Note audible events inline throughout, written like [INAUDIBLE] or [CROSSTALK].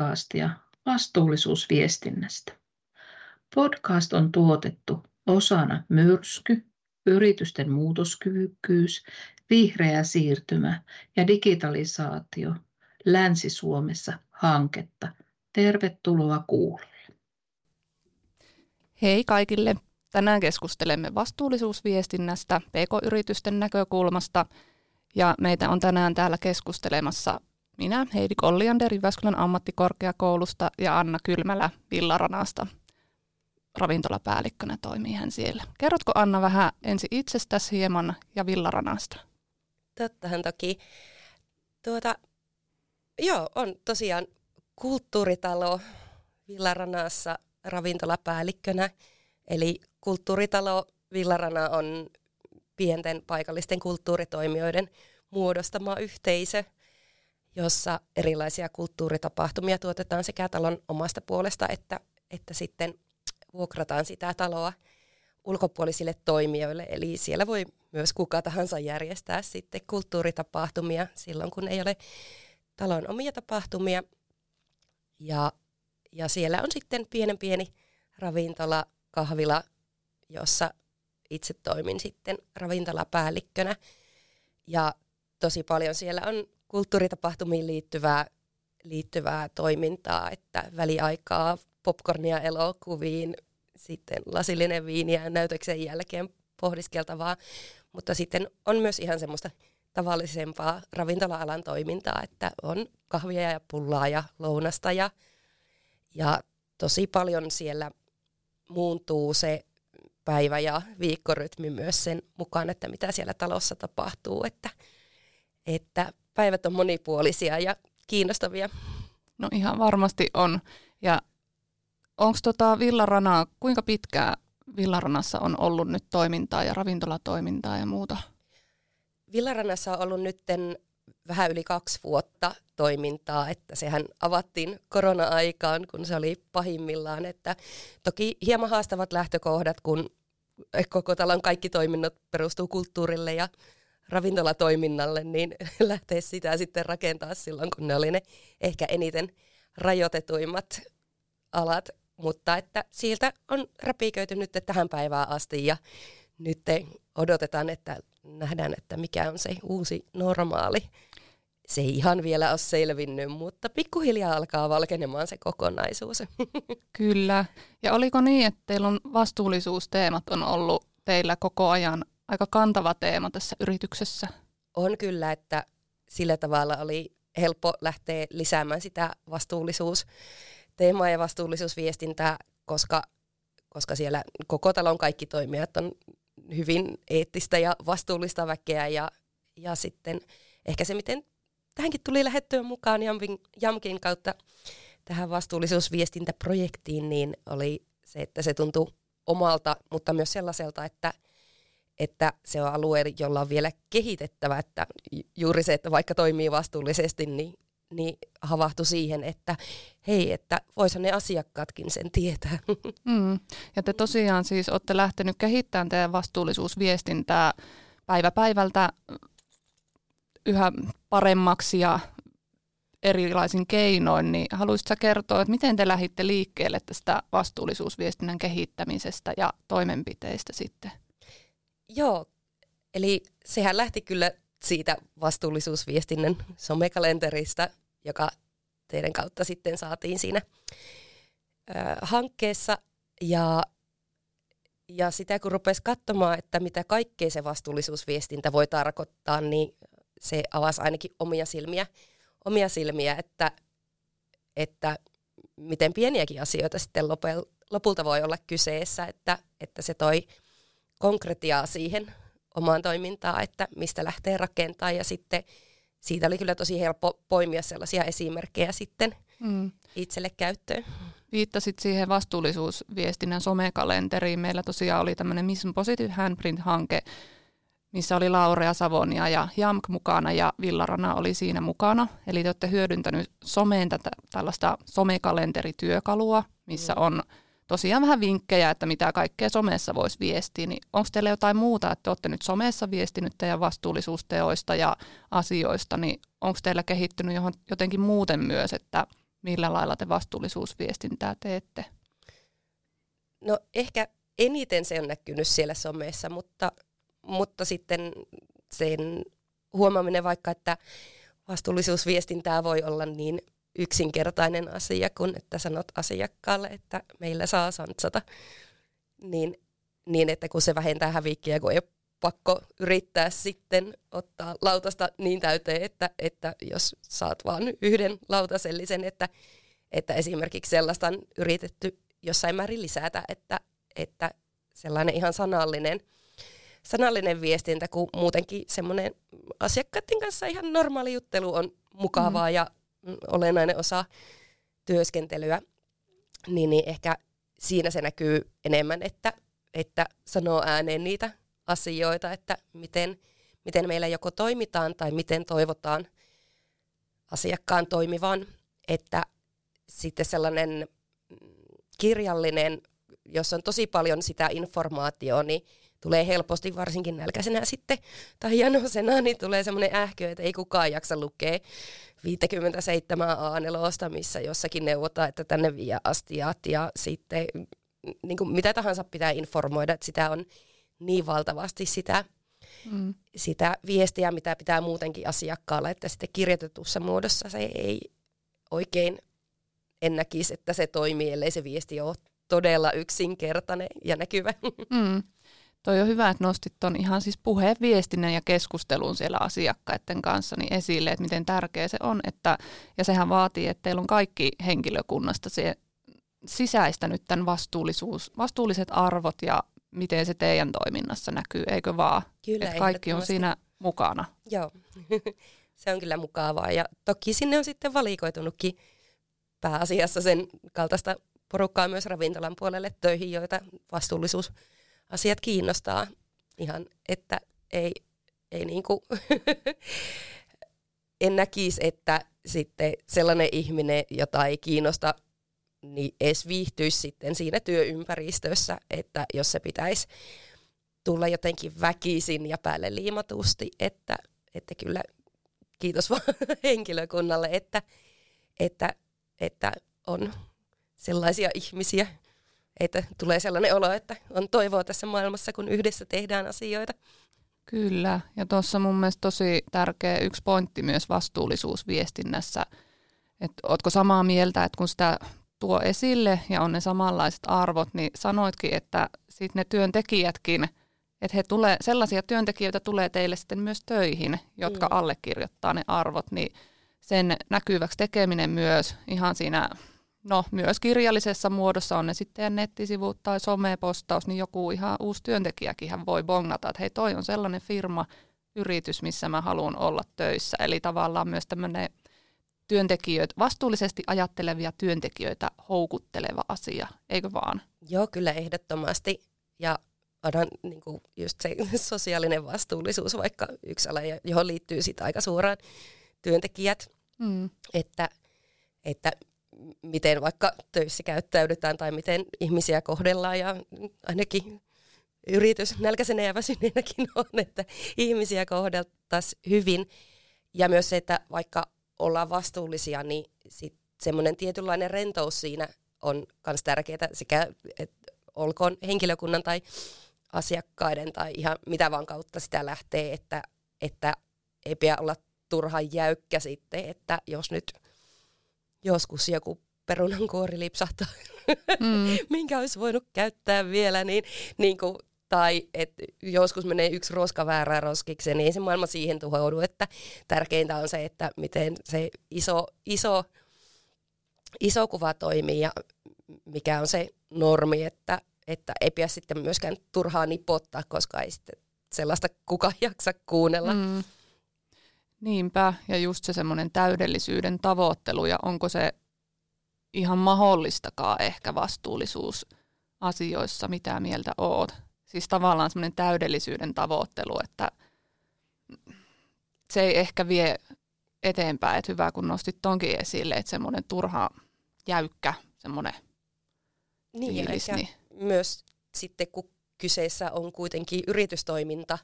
podcastia vastuullisuusviestinnästä. Podcast on tuotettu osana myrsky, yritysten muutoskyvykkyys, vihreä siirtymä ja digitalisaatio Länsi-Suomessa hanketta. Tervetuloa kuulolle. Hei kaikille! Tänään keskustelemme vastuullisuusviestinnästä PK-yritysten näkökulmasta ja meitä on tänään täällä keskustelemassa minä, Heidi Kolliander Jyväskylän ammattikorkeakoulusta ja Anna Kylmälä Villaranasta. Ravintolapäällikkönä toimii hän siellä. Kerrotko Anna vähän ensi itsestäsi hieman ja Villaranasta? Tottahan toki. Tuota, joo, on tosiaan kulttuuritalo Villaranassa ravintolapäällikkönä. Eli kulttuuritalo Villarana on pienten paikallisten kulttuuritoimijoiden muodostama yhteisö, jossa erilaisia kulttuuritapahtumia tuotetaan sekä talon omasta puolesta että, että sitten vuokrataan sitä taloa ulkopuolisille toimijoille. Eli siellä voi myös kuka tahansa järjestää sitten kulttuuritapahtumia silloin, kun ei ole talon omia tapahtumia. Ja, ja siellä on sitten pienen pieni ravintola, kahvila, jossa itse toimin sitten ravintolapäällikkönä. Ja tosi paljon siellä on kulttuuritapahtumiin liittyvää, liittyvää toimintaa, että väliaikaa popcornia elokuviin, sitten lasillinen viiniä näytöksen jälkeen pohdiskeltavaa, mutta sitten on myös ihan semmoista tavallisempaa ravintola-alan toimintaa, että on kahvia ja pullaa ja lounasta ja, ja tosi paljon siellä muuntuu se päivä- ja viikkorytmi myös sen mukaan, että mitä siellä talossa tapahtuu, että, että päivät on monipuolisia ja kiinnostavia. No ihan varmasti on. Ja onko tota Villaranaa, kuinka pitkää Villaranassa on ollut nyt toimintaa ja ravintolatoimintaa ja muuta? Villaranassa on ollut nyt vähän yli kaksi vuotta toimintaa, että sehän avattiin korona-aikaan, kun se oli pahimmillaan, että toki hieman haastavat lähtökohdat, kun koko talon kaikki toiminnot perustuu kulttuurille ja ravintolatoiminnalle, niin [LAUGHS] lähteä sitä sitten rakentaa silloin, kun ne oli ne ehkä eniten rajoitetuimmat alat. Mutta että sieltä on räpiköity nyt tähän päivään asti ja nyt odotetaan, että nähdään, että mikä on se uusi normaali. Se ei ihan vielä ole selvinnyt, mutta pikkuhiljaa alkaa valkenemaan se kokonaisuus. [LAUGHS] Kyllä. Ja oliko niin, että teillä on vastuullisuusteemat on ollut teillä koko ajan aika kantava teema tässä yrityksessä? On kyllä, että sillä tavalla oli helppo lähteä lisäämään sitä vastuullisuusteemaa ja vastuullisuusviestintää, koska, koska siellä koko talon kaikki toimijat on hyvin eettistä ja vastuullista väkeä ja, ja sitten ehkä se, miten tähänkin tuli lähettyä mukaan Jamkin, Jamkin kautta tähän vastuullisuusviestintäprojektiin, niin oli se, että se tuntui omalta, mutta myös sellaiselta, että, että se on alue, jolla on vielä kehitettävä, että juuri se, että vaikka toimii vastuullisesti, niin, niin havahtui siihen, että hei, että voisihan ne asiakkaatkin sen tietää. [LAUGHS] Mm. Ja te tosiaan siis olette lähtenyt kehittämään teidän vastuullisuusviestintää päivä päivältä yhä paremmaksi ja erilaisin keinoin, niin haluaisitko kertoa, että miten te lähditte liikkeelle tästä vastuullisuusviestinnän kehittämisestä ja toimenpiteistä sitten? Joo, eli sehän lähti kyllä siitä vastuullisuusviestinnän somekalenterista, joka teidän kautta sitten saatiin siinä ö, hankkeessa. Ja, ja sitä kun rupesi katsomaan, että mitä kaikkea se vastuullisuusviestintä voi tarkoittaa, niin se avasi ainakin omia silmiä, omia silmiä että, että miten pieniäkin asioita sitten lopulta voi olla kyseessä, että, että se toi konkretiaa siihen omaan toimintaan, että mistä lähtee rakentamaan ja sitten siitä oli kyllä tosi helppo poimia sellaisia esimerkkejä sitten mm. itselle käyttöön. Viittasit siihen vastuullisuusviestinnän somekalenteriin. Meillä tosiaan oli tämmöinen Mission Positive Handprint-hanke, missä oli Laurea Savonia ja Jamk mukana ja Villarana oli siinä mukana. Eli te olette hyödyntänyt someen tätä tällaista somekalenterityökalua, missä mm. on tosiaan vähän vinkkejä, että mitä kaikkea somessa voisi viestiä. Niin onko teillä jotain muuta, että olette nyt somessa viestinyt teidän vastuullisuusteoista ja asioista, niin onko teillä kehittynyt johon, jotenkin muuten myös, että millä lailla te vastuullisuusviestintää teette? No ehkä eniten se on näkynyt siellä somessa, mutta, mutta sitten sen huomaaminen vaikka, että vastuullisuusviestintää voi olla niin yksinkertainen asia, kun että sanot asiakkaalle, että meillä saa santsata, niin, niin että kun se vähentää hävikkiä, kun ei pakko yrittää sitten ottaa lautasta niin täyteen, että, että jos saat vain yhden lautasellisen, että, että esimerkiksi sellaista on yritetty jossain määrin lisätä, että, että sellainen ihan sanallinen, sanallinen viestintä, kun muutenkin semmoinen asiakkaiden kanssa ihan normaali juttelu on mukavaa mm. ja olennainen osa työskentelyä, niin, niin ehkä siinä se näkyy enemmän, että, että sanoo ääneen niitä asioita, että miten, miten meillä joko toimitaan tai miten toivotaan asiakkaan toimivan, että sitten sellainen kirjallinen, jos on tosi paljon sitä informaatiota, niin tulee helposti, varsinkin nälkäisenä sitten, tai janosena, niin tulee semmoinen ähkö, että ei kukaan jaksa lukea 57 a missä jossakin neuvotaan, että tänne vie astiat ja sitten niin kuin mitä tahansa pitää informoida, että sitä on niin valtavasti sitä, mm. sitä viestiä, mitä pitää muutenkin asiakkaalle, että sitten kirjoitetussa muodossa se ei oikein en näkisi, että se toimii, ellei se viesti ole todella yksinkertainen ja näkyvä. Mm. Toi on hyvä, että nostit tuon ihan siis puheen, viestinnän ja keskustelun siellä asiakkaiden kanssa niin esille, että miten tärkeä se on. Että, ja sehän vaatii, että teillä on kaikki henkilökunnasta se sisäistänyt tämän vastuullisuus, vastuulliset arvot ja miten se teidän toiminnassa näkyy, eikö vaan? Kyllä, että kaikki on siinä mukana. Joo, [LAUGHS] se on kyllä mukavaa. Ja toki sinne on sitten valikoitunutkin pääasiassa sen kaltaista porukkaa myös ravintolan puolelle töihin, joita vastuullisuusasiat kiinnostaa ihan, että ei, ei niinku [LAUGHS] en näkisi, että sitten sellainen ihminen, jota ei kiinnosta niin edes viihtyisi sitten siinä työympäristössä, että jos se pitäisi tulla jotenkin väkisin ja päälle liimatusti, että, että kyllä kiitos vaan [LAUGHS] henkilökunnalle, että, että, että on sellaisia ihmisiä, että tulee sellainen olo, että on toivoa tässä maailmassa, kun yhdessä tehdään asioita. Kyllä, ja tuossa mun mielestä tosi tärkeä yksi pointti myös vastuullisuusviestinnässä, että ootko samaa mieltä, että kun sitä tuo esille ja on ne samanlaiset arvot, niin sanoitkin, että sitten ne työntekijätkin, että he tulee, sellaisia työntekijöitä tulee teille sitten myös töihin, jotka mm. allekirjoittaa ne arvot, niin sen näkyväksi tekeminen myös ihan siinä, no myös kirjallisessa muodossa on ne sitten nettisivut tai somepostaus, niin joku ihan uusi työntekijäkin hän voi bongata, että hei toi on sellainen firma, yritys, missä mä haluan olla töissä. Eli tavallaan myös tämmöinen työntekijöitä, vastuullisesti ajattelevia työntekijöitä houkutteleva asia, eikö vaan? Joo, kyllä ehdottomasti. Ja onhan niin kuin just se [LAUGHS] sosiaalinen vastuullisuus vaikka yksi ala, johon liittyy sit aika suoraan työntekijät, mm. että, että miten vaikka töissä käyttäydytään tai miten ihmisiä kohdellaan ja ainakin yritys nälkäisenä ja väsyneenäkin [LAUGHS] on, että ihmisiä kohdeltaisiin hyvin. Ja myös se, että vaikka ollaan vastuullisia, niin sit semmoinen tietynlainen rentous siinä on myös tärkeää sekä, että olkoon henkilökunnan tai asiakkaiden tai ihan mitä vaan kautta sitä lähtee, että, että ei pidä olla turhan jäykkä sitten, että jos nyt joskus joku perunankuori lipsahtaa, mm. [LAUGHS] minkä olisi voinut käyttää vielä, niin, niin kuin tai että joskus menee yksi roska väärään roskikseen, niin ei se maailma siihen tuhoudu, että tärkeintä on se, että miten se iso, iso, iso kuva toimii ja mikä on se normi, että, että ei pidä sitten myöskään turhaa nipottaa, koska ei sitten sellaista kuka [LAUGHS] jaksa kuunnella. Mm. Niinpä, ja just se semmoinen täydellisyyden tavoittelu, ja onko se ihan mahdollistakaan ehkä vastuullisuus asioissa, mitä mieltä oot? Siis tavallaan semmoinen täydellisyyden tavoittelu, että se ei ehkä vie eteenpäin, että hyvä kun nostit tonkin esille, että semmoinen turha jäykkä semmoinen niin, fiilis. Niin. Myös sitten kun kyseessä on kuitenkin yritystoiminta,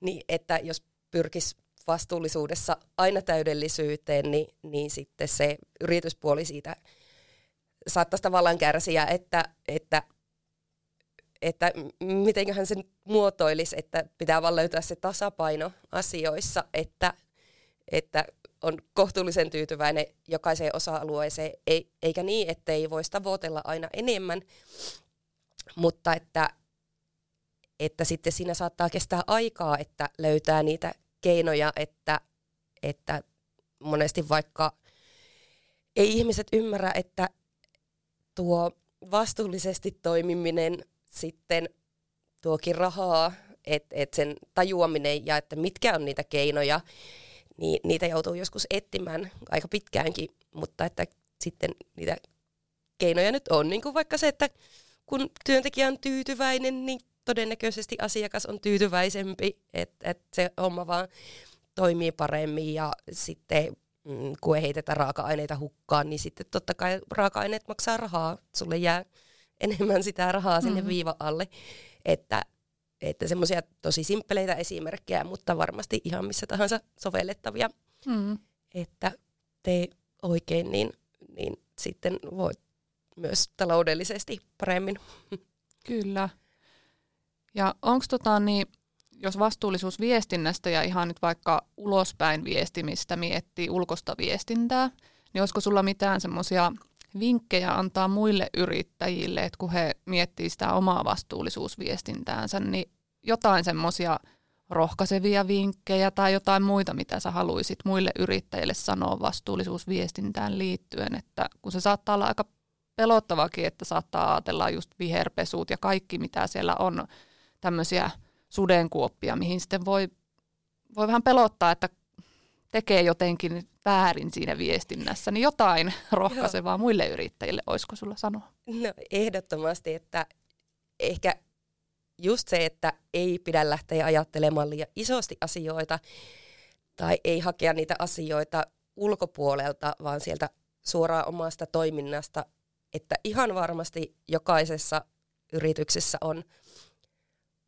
niin että jos pyrkisi vastuullisuudessa aina täydellisyyteen, niin, niin sitten se yrityspuoli siitä saattaisi tavallaan kärsiä, että, että, että mitenköhän sen muotoilisi, että pitää vaan löytää se tasapaino asioissa, että, että on kohtuullisen tyytyväinen jokaiseen osa-alueeseen, ei, eikä niin, ettei voisi tavoitella aina enemmän, mutta että, että sitten siinä saattaa kestää aikaa, että löytää niitä keinoja, että, että monesti vaikka ei ihmiset ymmärrä, että tuo vastuullisesti toimiminen sitten tuokin rahaa, että et sen tajuaminen ja että mitkä on niitä keinoja, niin niitä joutuu joskus etsimään aika pitkäänkin, mutta että sitten niitä keinoja nyt on, niin kuin vaikka se, että kun työntekijä on tyytyväinen, niin todennäköisesti asiakas on tyytyväisempi, että, että se homma vaan toimii paremmin ja sitten mm, kun ei heitetä raaka-aineita hukkaan, niin sitten totta kai raaka-aineet maksaa rahaa. Sulle jää enemmän sitä rahaa sinne mm-hmm. viiva alle. Että, että semmoisia tosi simppeleitä esimerkkejä, mutta varmasti ihan missä tahansa sovellettavia. Mm-hmm. Että tee oikein, niin, niin sitten voit myös taloudellisesti paremmin. Kyllä. Ja onko tota, niin, jos vastuullisuus viestinnästä ja ihan nyt vaikka ulospäin viestimistä miettii ulkosta viestintää, niin olisiko sulla mitään semmoisia vinkkejä antaa muille yrittäjille, että kun he miettii sitä omaa vastuullisuusviestintäänsä, niin jotain semmoisia rohkaisevia vinkkejä tai jotain muita, mitä sä haluaisit muille yrittäjille sanoa vastuullisuusviestintään liittyen, että kun se saattaa olla aika pelottavakin, että saattaa ajatella just viherpesut ja kaikki, mitä siellä on, tämmöisiä sudenkuoppia, mihin sitten voi, voi vähän pelottaa, että tekee jotenkin väärin siinä viestinnässä, niin jotain [LAUGHS] rohkaisevaa Joo. muille yrittäjille, olisiko sulla sanoa? No ehdottomasti, että ehkä just se, että ei pidä lähteä ajattelemaan liian isosti asioita tai ei hakea niitä asioita ulkopuolelta, vaan sieltä suoraan omasta toiminnasta, että ihan varmasti jokaisessa yrityksessä on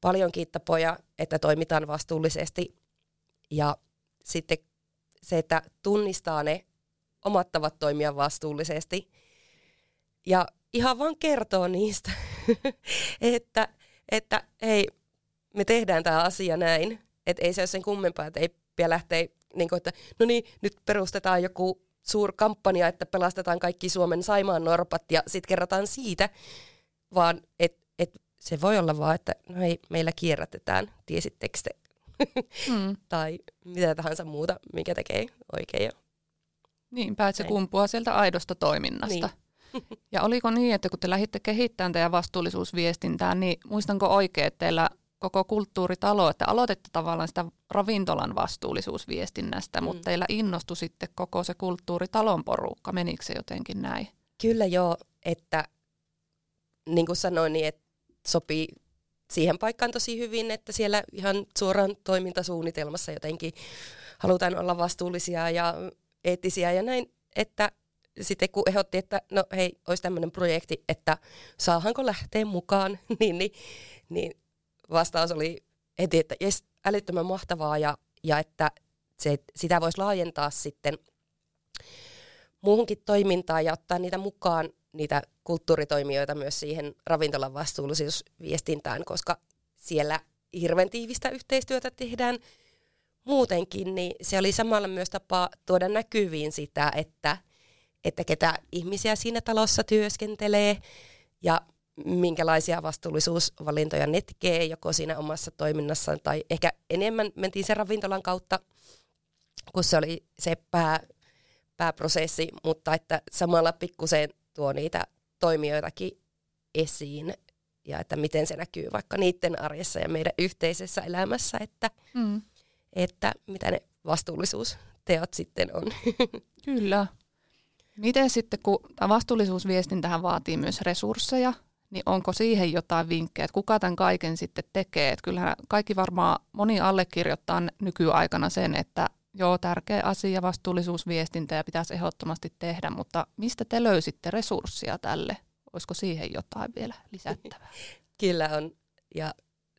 paljon tapoja, että toimitaan vastuullisesti. Ja sitten se, että tunnistaa ne omat tavat toimia vastuullisesti. Ja ihan vaan kertoo niistä, [LAUGHS] että, että hei, me tehdään tämä asia näin, että ei se ole sen kummempaa, että ei pidä lähteä, niin kuin, että no niin, nyt perustetaan joku suur kampanja, että pelastetaan kaikki Suomen Saimaan norpat ja sitten kerrotaan siitä, vaan että et se voi olla vaan, että no ei, meillä kierrätetään, tiesittekö te? Mm. [LAUGHS] tai mitä tahansa muuta, mikä tekee oikein jo. Niinpä, että se kumpua sieltä aidosta toiminnasta. Niin. [LAUGHS] ja oliko niin, että kun te lähditte kehittämään teidän vastuullisuusviestintää, niin muistanko oikein, että teillä koko kulttuuritalo, että aloitette tavallaan sitä ravintolan vastuullisuusviestinnästä, mm. mutta teillä innostui sitten koko se kulttuuritalon porukka. Menikö se jotenkin näin? Kyllä joo, että niin kuin sanoin, niin että sopii siihen paikkaan tosi hyvin, että siellä ihan suoraan toimintasuunnitelmassa jotenkin halutaan olla vastuullisia ja eettisiä ja näin, että sitten kun ehdotti, että no hei, olisi tämmöinen projekti, että saahanko lähteä mukaan, [LAUGHS] niin, niin, niin vastaus oli heti, että jes, älyttömän mahtavaa ja, ja että se, sitä voisi laajentaa sitten muuhunkin toimintaan ja ottaa niitä mukaan niitä kulttuuritoimijoita myös siihen ravintolan vastuullisuusviestintään, koska siellä hirveän tiivistä yhteistyötä tehdään muutenkin, niin se oli samalla myös tapa tuoda näkyviin sitä, että, että ketä ihmisiä siinä talossa työskentelee ja minkälaisia vastuullisuusvalintoja ne tekee joko siinä omassa toiminnassaan tai ehkä enemmän mentiin sen ravintolan kautta, kun se oli se pää, pääprosessi, mutta että samalla pikkusen tuo niitä toimijoitakin esiin ja että miten se näkyy vaikka niiden arjessa ja meidän yhteisessä elämässä, että, mm. että mitä ne vastuullisuusteot sitten on. [LAUGHS] Kyllä. Miten sitten, kun tämä vastuullisuusviestintähän vaatii myös resursseja, niin onko siihen jotain vinkkejä, että kuka tämän kaiken sitten tekee? Että kyllähän kaikki varmaan, moni allekirjoittaa nykyaikana sen, että joo, tärkeä asia, vastuullisuusviestintä ja pitäisi ehdottomasti tehdä, mutta mistä te löysitte resurssia tälle? Olisiko siihen jotain vielä lisättävää? [LAUGHS] Kyllä on. Ja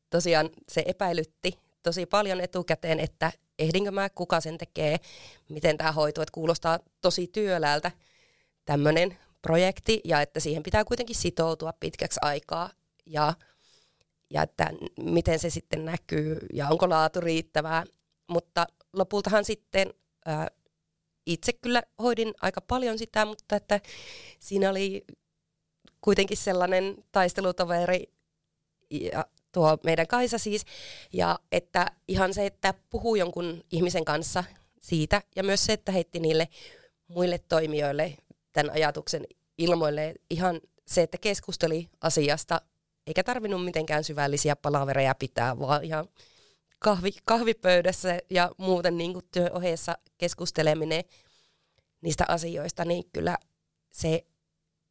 tosiaan se epäilytti tosi paljon etukäteen, että ehdinkö mä, kuka sen tekee, miten tämä hoituu, että kuulostaa tosi työläältä tämmöinen projekti ja että siihen pitää kuitenkin sitoutua pitkäksi aikaa ja, ja että miten se sitten näkyy ja onko laatu riittävää. Mutta lopultahan sitten ää, itse kyllä hoidin aika paljon sitä, mutta että siinä oli kuitenkin sellainen taistelutoveri ja tuo meidän Kaisa siis, ja että ihan se, että puhuu jonkun ihmisen kanssa siitä, ja myös se, että heitti niille muille toimijoille tämän ajatuksen ilmoille, ihan se, että keskusteli asiasta, eikä tarvinnut mitenkään syvällisiä palavereja pitää, vaan ihan kahvi, kahvipöydässä ja muuten niin kuin työohjeessa keskusteleminen niistä asioista, niin kyllä se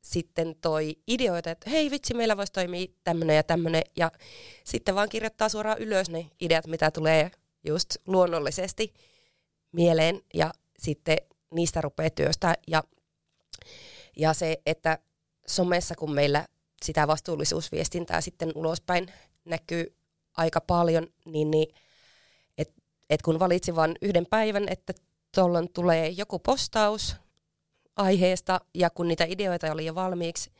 sitten toi ideoita, että hei vitsi, meillä voisi toimia tämmöinen ja tämmöinen, ja sitten vaan kirjoittaa suoraan ylös ne ideat, mitä tulee just luonnollisesti mieleen, ja sitten niistä rupeaa työstä. Ja, ja se, että somessa, kun meillä sitä vastuullisuusviestintää sitten ulospäin näkyy aika paljon, niin, niin että et kun valitsin vain yhden päivän, että tuolloin tulee joku postaus, aiheesta ja kun niitä ideoita oli jo valmiiksi,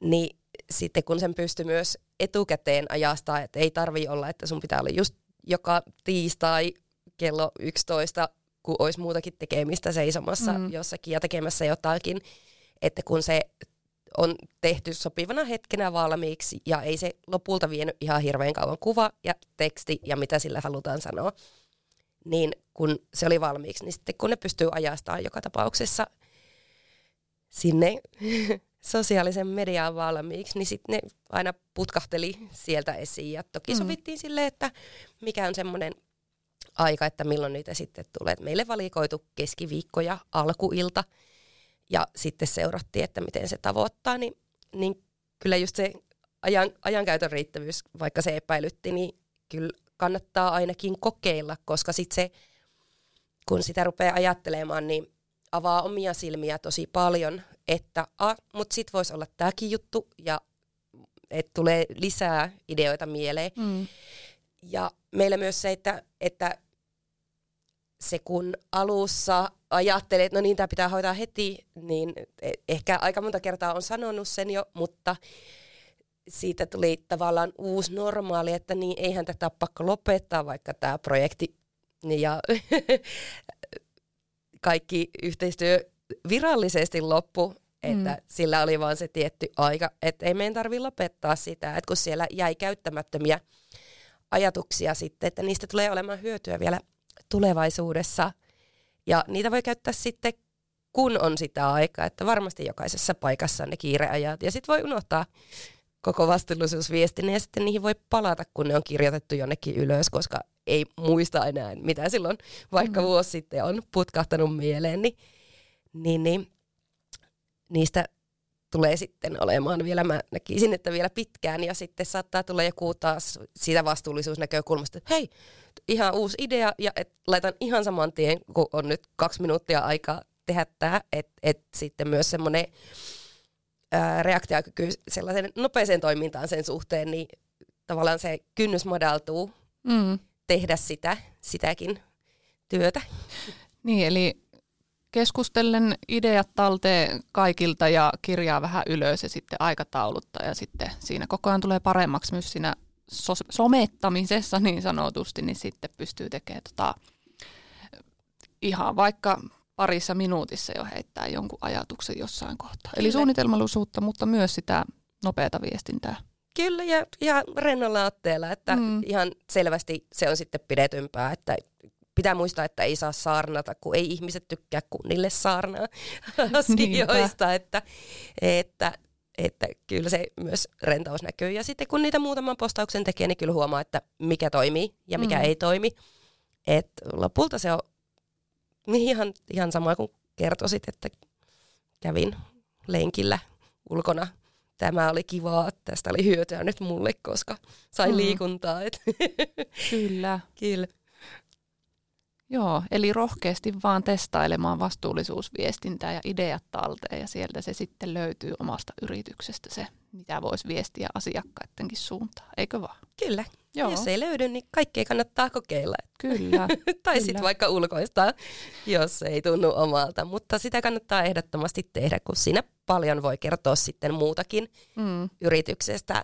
niin sitten kun sen pystyi myös etukäteen ajastaa, että ei tarvi olla, että sun pitää olla just joka tiistai kello 11, kun olisi muutakin tekemistä seisomassa mm. jossakin ja tekemässä jotakin, että kun se on tehty sopivana hetkenä valmiiksi ja ei se lopulta vienyt ihan hirveän kauan kuva ja teksti ja mitä sillä halutaan sanoa, niin kun se oli valmiiksi, niin sitten kun ne pystyy ajastamaan joka tapauksessa – sinne [LAUGHS] sosiaalisen mediaan valmiiksi, niin sitten ne aina putkahteli sieltä esiin. Ja toki mm. sovittiin silleen, että mikä on semmoinen aika, että milloin niitä sitten tulee. Et meille valikoitu keskiviikko ja alkuilta ja sitten seurattiin, että miten se tavoittaa, niin, niin kyllä just se ajan, ajankäytön riittävyys, vaikka se epäilytti, niin kyllä kannattaa ainakin kokeilla, koska sitten se, kun sitä rupeaa ajattelemaan, niin avaa omia silmiä tosi paljon, että a, mutta sitten voisi olla tämäkin juttu ja että tulee lisää ideoita mieleen. Mm. Ja meillä myös se, että, että se kun alussa ajattelee, että no niin, tämä pitää hoitaa heti, niin e, ehkä aika monta kertaa on sanonut sen jo, mutta siitä tuli tavallaan uusi normaali, että niin eihän tätä pakko lopettaa, vaikka tämä projekti ja [LAUGHS] kaikki yhteistyö virallisesti loppu, että mm. sillä oli vaan se tietty aika, että ei meidän tarvitse lopettaa sitä, että kun siellä jäi käyttämättömiä ajatuksia sitten, että niistä tulee olemaan hyötyä vielä tulevaisuudessa. Ja niitä voi käyttää sitten, kun on sitä aikaa, että varmasti jokaisessa paikassa on ne kiireajat. Ja sitten voi unohtaa koko vastuullisuusviestin ja sitten niihin voi palata, kun ne on kirjoitettu jonnekin ylös, koska ei muista enää, mitä silloin vaikka mm. vuosi sitten on putkahtanut mieleen, niin, niin, niin niistä tulee sitten olemaan vielä, mä näkisin, että vielä pitkään, ja sitten saattaa tulla joku taas siitä vastuullisuusnäkökulmasta, että hei, ihan uusi idea, ja et laitan ihan saman tien, kun on nyt kaksi minuuttia aikaa tehdä tämä, että et sitten myös semmoinen reaktiokyky sellaisen nopeeseen toimintaan sen suhteen, niin tavallaan se kynnys madaltuu mm. tehdä sitä, sitäkin työtä. Niin, eli keskustellen ideat talteen kaikilta ja kirjaa vähän ylös ja sitten aikataulutta ja sitten siinä koko ajan tulee paremmaksi myös siinä so- somettamisessa niin sanotusti, niin sitten pystyy tekemään tota, ihan vaikka parissa minuutissa jo heittää jonkun ajatuksen jossain kohtaa. Eli suunnitelmallisuutta, mutta myös sitä nopeata viestintää. Kyllä, ja ihan rennolla otteella, että mm. ihan selvästi se on sitten pidetympää, että pitää muistaa, että ei saa saarnata, kun ei ihmiset tykkää kunnille saarnaa [LAUGHS] asioista, että, että, että kyllä se myös rentous näkyy. Ja sitten kun niitä muutaman postauksen tekee, niin kyllä huomaa, että mikä toimii ja mikä mm. ei toimi. Et lopulta se on ihan, ihan sama kuin kertoisit, että kävin lenkillä ulkona. Tämä oli kivaa, tästä oli hyötyä nyt mulle, koska sain mm. liikuntaa. Et. [LAUGHS] Kyllä. Kyllä. Joo, eli rohkeasti vaan testailemaan vastuullisuusviestintää ja ideat talteen ja sieltä se sitten löytyy omasta yrityksestä se, mitä voisi viestiä asiakkaidenkin suuntaan, eikö vaan? Kyllä. Joo. Jos ei löydy, niin kaikkea kannattaa kokeilla. Kyllä. [LAUGHS] tai sitten vaikka ulkoista, jos ei tunnu omalta. Mutta sitä kannattaa ehdottomasti tehdä, kun siinä paljon voi kertoa sitten muutakin mm. yrityksestä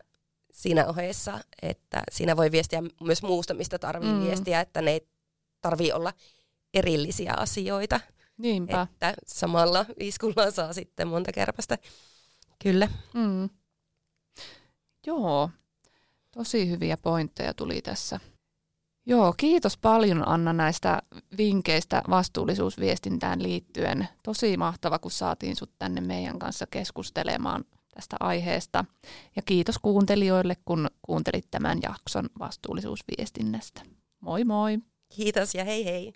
siinä ohessa, että siinä voi viestiä myös muusta, mistä tarvii mm. viestiä, että ne ei tarvii olla erillisiä asioita. Niinpä. Että samalla iskulla saa sitten monta kärpästä. Kyllä. Mm. Joo, tosi hyviä pointteja tuli tässä. Joo, kiitos paljon Anna näistä vinkkeistä vastuullisuusviestintään liittyen. Tosi mahtava, kun saatiin sut tänne meidän kanssa keskustelemaan tästä aiheesta. Ja kiitos kuuntelijoille, kun kuuntelit tämän jakson vastuullisuusviestinnästä. Moi moi! Kiitos ja hei hei!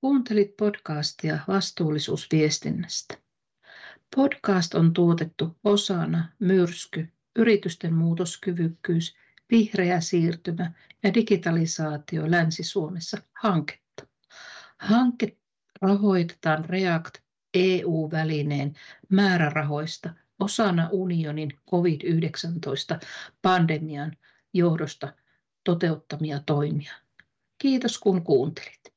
Kuuntelit podcastia vastuullisuusviestinnästä. Podcast on tuotettu osana Myrsky, yritysten muutoskyvykkyys, vihreä siirtymä ja digitalisaatio Länsi-Suomessa hanketta. Hanke rahoitetaan React EU-välineen määrärahoista osana unionin COVID-19-pandemian johdosta toteuttamia toimia. Kiitos kun kuuntelit.